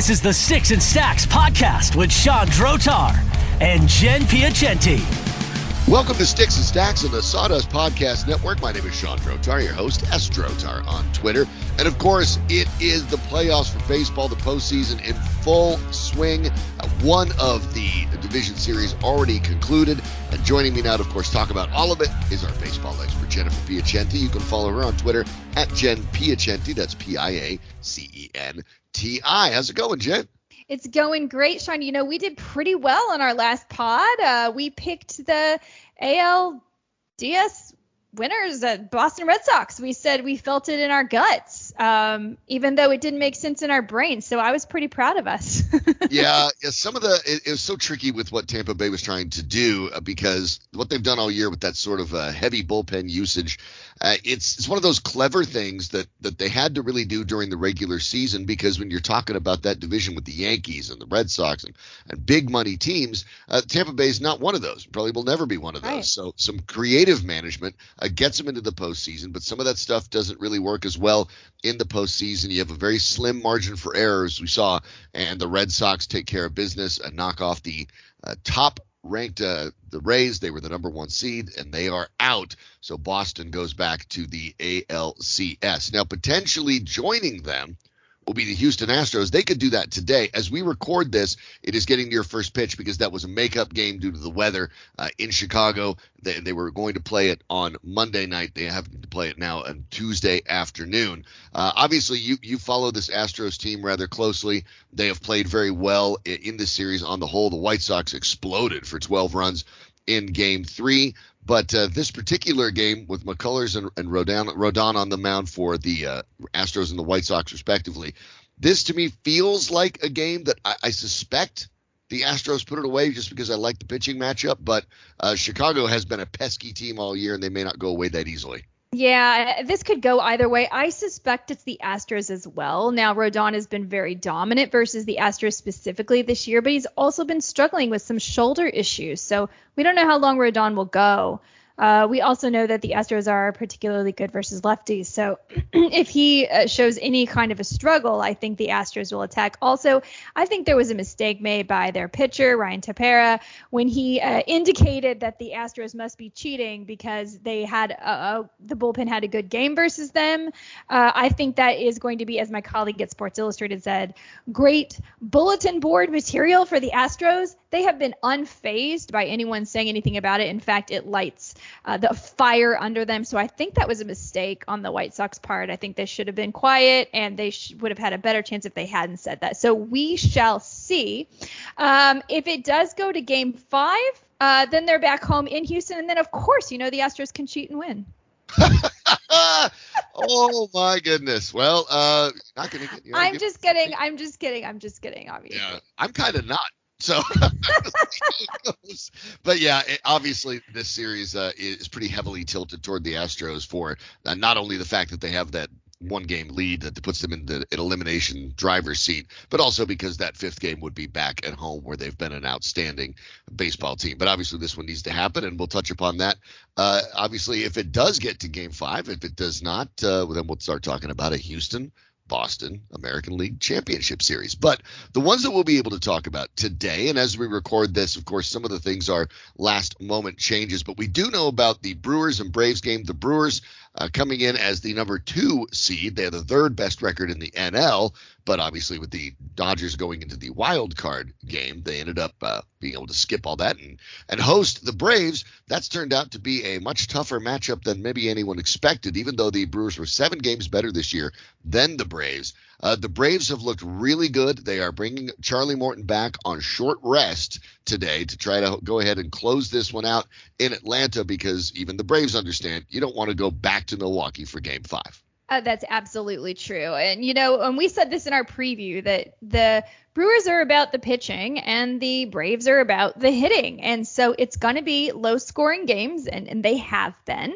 This is the Sticks and Stacks podcast with Sean Drotar and Jen Piacenti. Welcome to Sticks and Stacks on the Sawdust Podcast Network. My name is Sean Drotar, your host, S. Drotar on Twitter. And of course, it is the playoffs for baseball, the postseason in full swing. Uh, one of the division series already concluded. And joining me now to, of course, talk about all of it is our baseball expert, Jennifer Piacenti. You can follow her on Twitter at Jen Piacenti. That's P I A C E N T I. How's it going, Jen? It's going great, Sean. You know, we did pretty well on our last pod. Uh, we picked the ALDS winners at Boston Red Sox. We said we felt it in our guts, um, even though it didn't make sense in our brains. So I was pretty proud of us. yeah, yeah, some of the it, it, was so tricky with what Tampa Bay was trying to do uh, because what they've done all year with that sort of uh, heavy bullpen usage, uh, it's it's one of those clever things that that they had to really do during the regular season because when you're talking about that division with the Yankees and the Red Sox and, and big money teams, uh, Tampa Bay is not one of those. Probably will never be one of those. Right. So some creative management uh, gets them into the postseason, but some of that stuff doesn't really work as well in the postseason. You have a very slim margin for errors, we saw, and the Red Sox take care of business and knock off the uh, top ranked uh, the Rays. They were the number one seed, and they are out. So Boston goes back to the ALCS. Now, potentially joining them will be the Houston Astros. They could do that today. As we record this, it is getting near first pitch because that was a makeup game due to the weather uh, in Chicago. They, they, were going to play it on Monday night. They have to play it now on Tuesday afternoon. Uh, obviously, you you follow this Astros team rather closely. They have played very well in this series on the whole. The White Sox exploded for 12 runs in Game Three. But uh, this particular game with McCullers and, and Rodon, Rodon on the mound for the uh, Astros and the White Sox, respectively, this to me feels like a game that I, I, suspect the Astros put it away just because I like the pitching matchup. But uh, Chicago has been a pesky team all year, and they may not go away that easily. Yeah, uh, this could go either way. I suspect it's the Astros as well. Now, Rodon has been very dominant versus the Astros specifically this year, but he's also been struggling with some shoulder issues. So we don't know how long Rodon will go. Uh, we also know that the Astros are particularly good versus lefties. So if he uh, shows any kind of a struggle, I think the Astros will attack. Also, I think there was a mistake made by their pitcher, Ryan Tepera, when he uh, indicated that the Astros must be cheating because they had uh, uh, the bullpen had a good game versus them. Uh, I think that is going to be, as my colleague at Sports Illustrated said, great bulletin board material for the Astros. They have been unfazed by anyone saying anything about it. In fact, it lights uh, the fire under them. So I think that was a mistake on the White Sox part. I think they should have been quiet and they sh- would have had a better chance if they hadn't said that. So we shall see. Um, if it does go to game five, uh, then they're back home in Houston. And then, of course, you know, the Astros can cheat and win. oh my goodness. Well, uh, not gonna. Get, I'm just kidding. I'm just kidding. I'm just kidding. Obviously. Yeah, I'm kind of not. So, but yeah, it, obviously this series uh, is pretty heavily tilted toward the Astros for uh, not only the fact that they have that one game lead that puts them in the an elimination driver's seat, but also because that fifth game would be back at home where they've been an outstanding baseball team. But obviously this one needs to happen, and we'll touch upon that. Uh, obviously, if it does get to game five, if it does not, uh, then we'll start talking about a Houston Boston American League Championship Series. But the ones that we'll be able to talk about today, and as we record this, of course, some of the things are last moment changes, but we do know about the Brewers and Braves game. The Brewers uh, coming in as the number two seed. They have the third best record in the NL, but obviously with the Dodgers going into the wild card game, they ended up uh, being able to skip all that and, and host the Braves. That's turned out to be a much tougher matchup than maybe anyone expected, even though the Brewers were seven games better this year than the Braves. Uh, the Braves have looked really good. They are bringing Charlie Morton back on short rest today to try to go ahead and close this one out in Atlanta because even the Braves understand you don't want to go back to Milwaukee for game five. Uh, that's absolutely true. And, you know, and we said this in our preview that the Brewers are about the pitching and the Braves are about the hitting. And so it's going to be low scoring games, and, and they have been.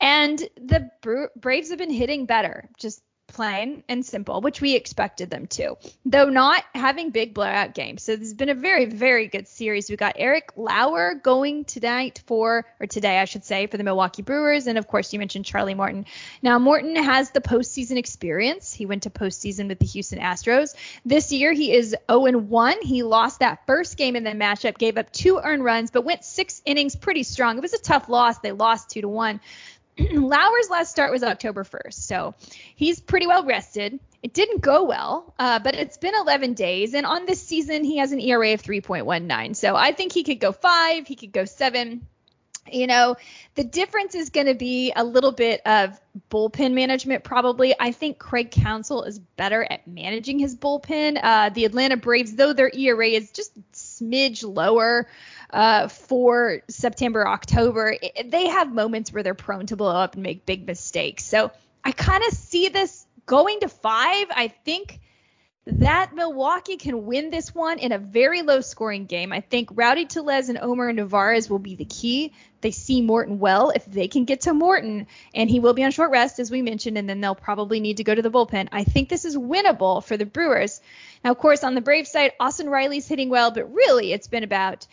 And the Braves have been hitting better. Just plain and simple, which we expected them to, though not having big blowout games. So this has been a very, very good series. We got Eric Lauer going tonight for, or today, I should say, for the Milwaukee Brewers. And of course, you mentioned Charlie Morton. Now, Morton has the postseason experience. He went to postseason with the Houston Astros. This year, he is 0 1. He lost that first game in the matchup, gave up two earned runs, but went six innings pretty strong. It was a tough loss. They lost 2 to 1. Lauer's last start was October 1st, so he's pretty well rested. It didn't go well, uh, but it's been 11 days, and on this season he has an ERA of 3.19. So I think he could go five, he could go seven. You know, the difference is going to be a little bit of bullpen management, probably. I think Craig Counsell is better at managing his bullpen. Uh, the Atlanta Braves, though their ERA is just smidge lower uh, for September, October, it, they have moments where they're prone to blow up and make big mistakes. So I kind of see this going to five. I think that Milwaukee can win this one in a very low scoring game. I think Rowdy Tellez and Omar Narvaez will be the key. They see Morton well. If they can get to Morton, and he will be on short rest, as we mentioned, and then they'll probably need to go to the bullpen. I think this is winnable for the Brewers. Now, of course, on the Brave side, Austin Riley's hitting well, but really it's been about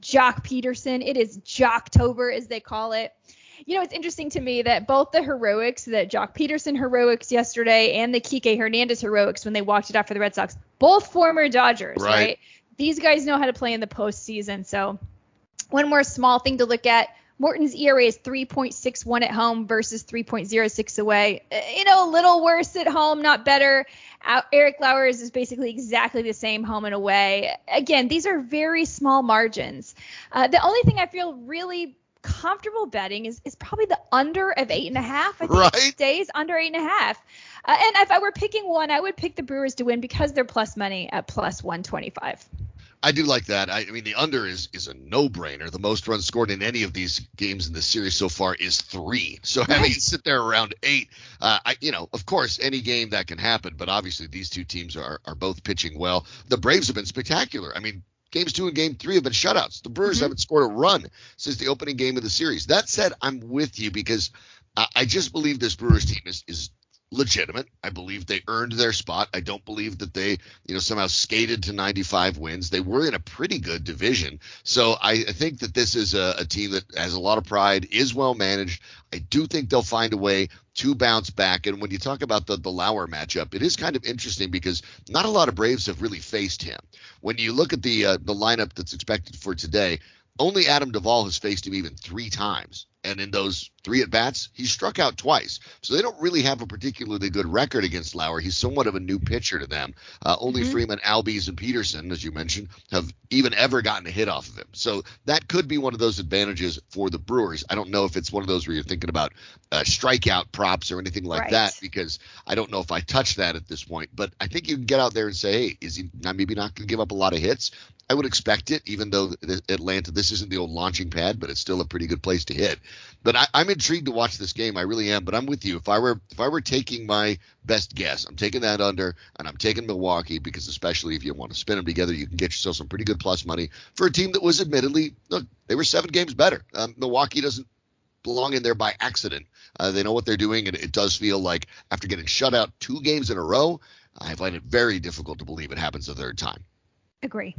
Joc Pederson. It is Joctober, as they call it. You know, it's interesting to me that both the heroics, that Joc Pederson heroics yesterday and the Kike Hernandez heroics when they walked it off for the Red Sox, both former Dodgers, right? right? These guys know how to play in the postseason. So, one more small thing to look at. Morton's ERA is 3.61 at home versus 3.06 away. You know, a little worse at home, not better. Eric Lauer's is basically exactly the same home and away. Again, these are very small margins. Uh, the only thing I feel really comfortable betting is, is probably the under of eight and a half. I think right. stays under eight and a half. Uh, and if I were picking one, I would pick the Brewers to win because they're plus money at plus 125. I do like that. I, I, mean, the under is is a no-brainer. The most runs scored in any of these games in the series so far is three. So having it sit there around eight, uh, I, you know, of course, any game that can happen. But obviously, these two teams are are both pitching well. The Braves have been spectacular. I mean, games two and game three have been shutouts. The Brewers mm-hmm. haven't scored a run since the opening game of the series. That said, I'm with you because I, I just believe this Brewers team is is legitimate. I believe they earned their spot. I don't believe that they, you know, somehow skated to 95 wins. They were in a pretty good division. So I, I think that this is a, a, team that has a lot of pride, is well managed. I do think they'll find a way to bounce back. And when you talk about the, the Lauer matchup, it is kind of interesting because not a lot of Braves have really faced him. When you look at the uh, the lineup that's expected for today, only Adam Duvall has faced him even three times. And in those three at bats, he struck out twice. So they don't really have a particularly good record against Lauer. He's somewhat of a new pitcher to them. Uh, only mm-hmm. Freeman, Albies, and Pederson, as you mentioned, have even ever gotten a hit off of him. So that could be one of those advantages for the Brewers. I don't know if it's one of those where you're thinking about uh, strikeout props or anything like right. that because I don't know if I touch that at this point. But I think you can get out there and say, hey, is he not, maybe not going to give up a lot of hits? I would expect it, even though Atlanta, this isn't the old launching pad, but it's still a pretty good place to hit. But I, am intrigued to watch this game. I really am. But I'm with you. If I were if I were taking my best guess, I'm taking that under, and I'm taking Milwaukee because especially if you want to spin them together, you can get yourself some pretty good plus money for a team that was admittedly look they were seven games better. Um, Milwaukee doesn't belong in there by accident. Uh, they know what they're doing, and it does feel like after getting shut out two games in a row, I find it very difficult to believe it happens a third time. Agree.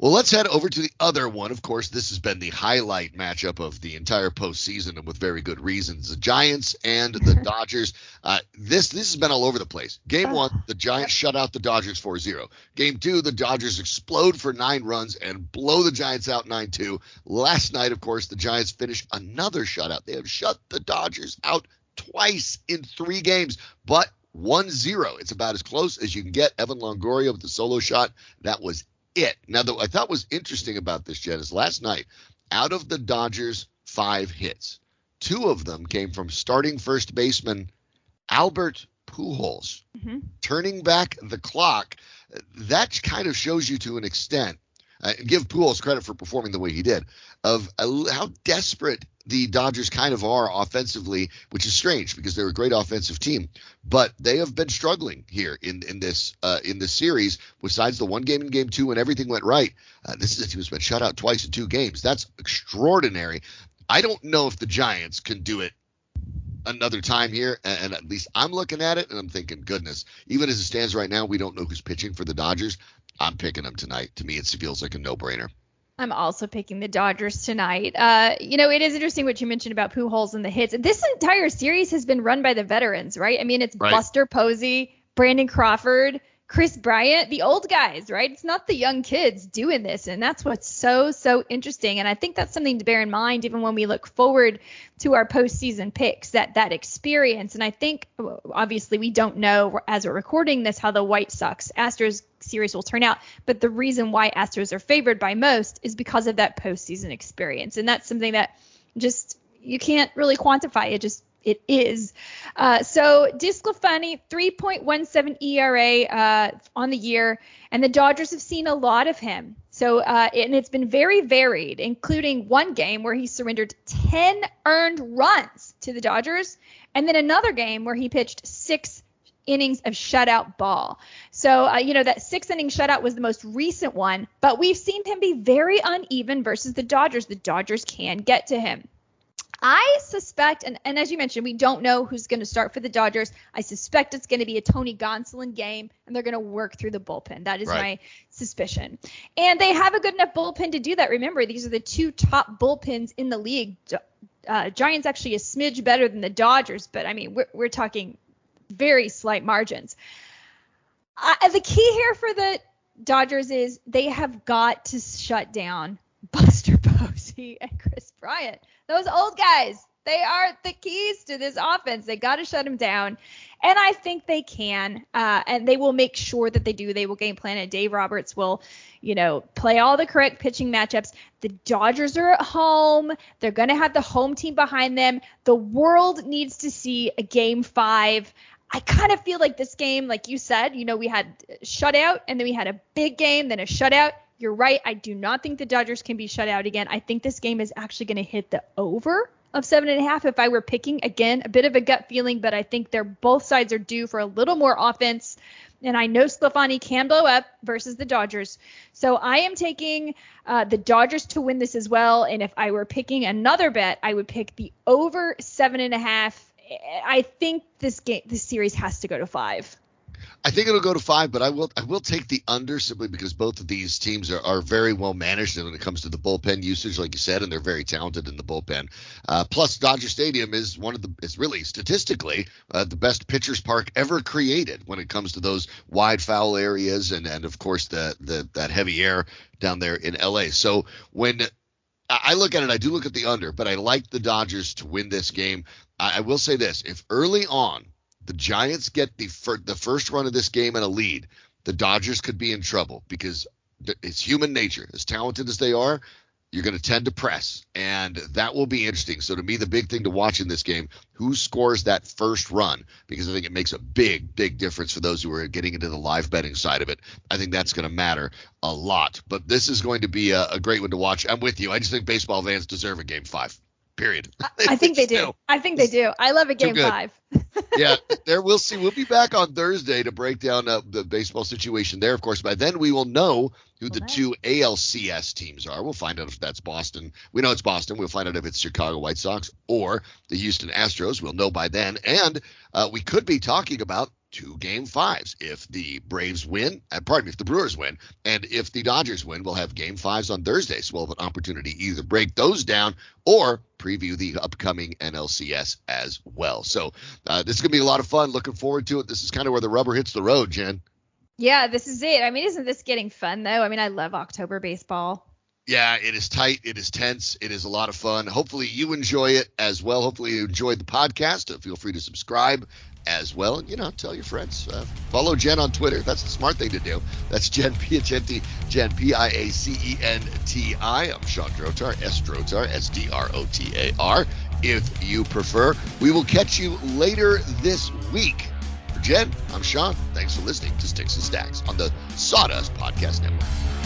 Well, let's head over to the other one. Of course, this has been the highlight matchup of the entire postseason, and with very good reasons. The Giants and the Dodgers. Uh, this this has been all over the place. Game one, the Giants shut out the Dodgers 4-0. Game two, the Dodgers explode for nine runs and blow the Giants out 9-2. Last night, of course, the Giants finished another shutout. They have shut the Dodgers out twice in three games, but 1-0. It's about as close as you can get. Evan Longoria with the solo shot. That was it. Now, what I thought was interesting about this, Jen, is last night, out of the Dodgers' five hits, two of them came from starting first baseman Albert Pujols. Mm-hmm. Turning back the clock, that kind of shows you to an extent uh, give Pujols credit for performing the way he did, of uh, how desperate the Dodgers kind of are offensively, which is strange because they're a great offensive team, but they have been struggling here in in this uh, in this series. Besides the one game in Game Two, when everything went right, uh, this is a team that's been shut out twice in two games. That's extraordinary. I don't know if the Giants can do it another time here, and, at least I'm looking at it and I'm thinking, goodness, even as it stands right now, we don't know who's pitching for the Dodgers. I'm picking them tonight. To me, it feels like a no-brainer. I'm also picking the Dodgers tonight. Uh, you know, it is interesting what you mentioned about Pujols and the hits. This entire series has been run by the veterans, right? I mean, it's right. Buster Posey, Brandon Crawford, Kris Bryant, the old guys, right? It's not the young kids doing this. And that's what's so, so interesting. And I think that's something to bear in mind even when we look forward to our postseason picks, that that experience. And I think obviously we don't know as we're recording this how the White Sox Astros series will turn out. But the reason why Astros are favored by most is because of that postseason experience. And that's something that just you can't really quantify. It just it is. Uh, so DeSclafani, 3.17 ERA uh, on the year, and the Dodgers have seen a lot of him. So uh, and it's been very varied, including one game where he surrendered 10 earned runs to the Dodgers, and then another game where he pitched six innings of shutout ball. So, uh, you know, that six inning shutout was the most recent one, but we've seen him be very uneven versus the Dodgers. The Dodgers can get to him. I suspect, and, and as you mentioned, we don't know who's going to start for the Dodgers. I suspect it's going to be a Tony Gonsolin game, and they're going to work through the bullpen. That is right. my suspicion. And they have a good enough bullpen to do that. Remember, these are the two top bullpens in the league. Uh, Giants actually a smidge better than the Dodgers, but I mean, we're, we're talking very slight margins. Uh, the key here for the Dodgers is they have got to shut down Buster Posey and Kris Bryant. Those old guys, they are the keys to this offense. They got to shut them down. And I think they can. Uh, and they will make sure that they do. They will game plan it. Dave Roberts will, you know, play all the correct pitching matchups. The Dodgers are at home. They're going to have the home team behind them. The world needs to see a game five. I kind of feel like this game, like you said, you know, we had shutout and then we had a big game, then a shutout. You're right. I do not think the Dodgers can be shut out again. I think this game is actually going to hit the over of seven and a half if I were picking. Again, a bit of a gut feeling, but I think they're both sides are due for a little more offense. And I know Sclafani can blow up versus the Dodgers. So I am taking uh, the Dodgers to win this as well. And if I were picking another bet, I would pick the over seven and a half. I think this game, this series has to go to five. I think it'll go to five, but I will I will take the under simply because both of these teams are, are very well managed when it comes to the bullpen usage, like you said, and they're very talented in the bullpen. Uh, plus, Dodger Stadium is one of the is really statistically uh, the best pitchers park ever created when it comes to those wide foul areas and and of course the the that heavy air down there in LA. So when I look at it, I do look at the under, but I like the Dodgers to win this game. I, I will say this: if early on the Giants get the fir- the first run of this game and a lead, the Dodgers could be in trouble because it's human nature. As talented as they are, you're going to tend to press, and that will be interesting. So to me, the big thing to watch in this game, who scores that first run, because I think it makes a big, big difference for those who are getting into the live betting side of it. I think that's going to matter a lot. But this is going to be a, a great one to watch. I'm with you. I just think baseball fans deserve a game five. Period. I think they do. I think they do. I love a game five. yeah, there we'll see. We'll be back on Thursday to break down uh, the baseball situation there. Of course, by then we will know who the two ALCS teams are. We'll find out if that's Boston. We know it's Boston. We'll find out if it's Chicago White Sox or the Houston Astros. We'll know by then. And uh, we could be talking about two game fives. If the Braves win, uh, pardon me, if the Brewers win, and if the Dodgers win, we'll have game fives on Thursday. So we'll have an opportunity to either break those down or preview the upcoming NLCS as well. So uh, this is going to be a lot of fun. Looking forward to it. This is kind of where the rubber hits the road, Jen. Yeah, this is it. I mean, isn't this getting fun though? I mean, I love October baseball. Yeah, it is tight. It is tense. It is a lot of fun. Hopefully, you enjoy it as well. Hopefully, you enjoyed the podcast. Feel free to subscribe as well. You know, tell your friends. Uh, follow Jen on Twitter. That's the smart thing to do. That's Jen Piacenti, Jen P I A C E N T I. I'm Sean Drotar, S Drotar, S D R O T A R, if you prefer. We will catch you later this week. For Jen, I'm Sean. Thanks for listening to Sticks and Stacks on the Sawdust Podcast Network.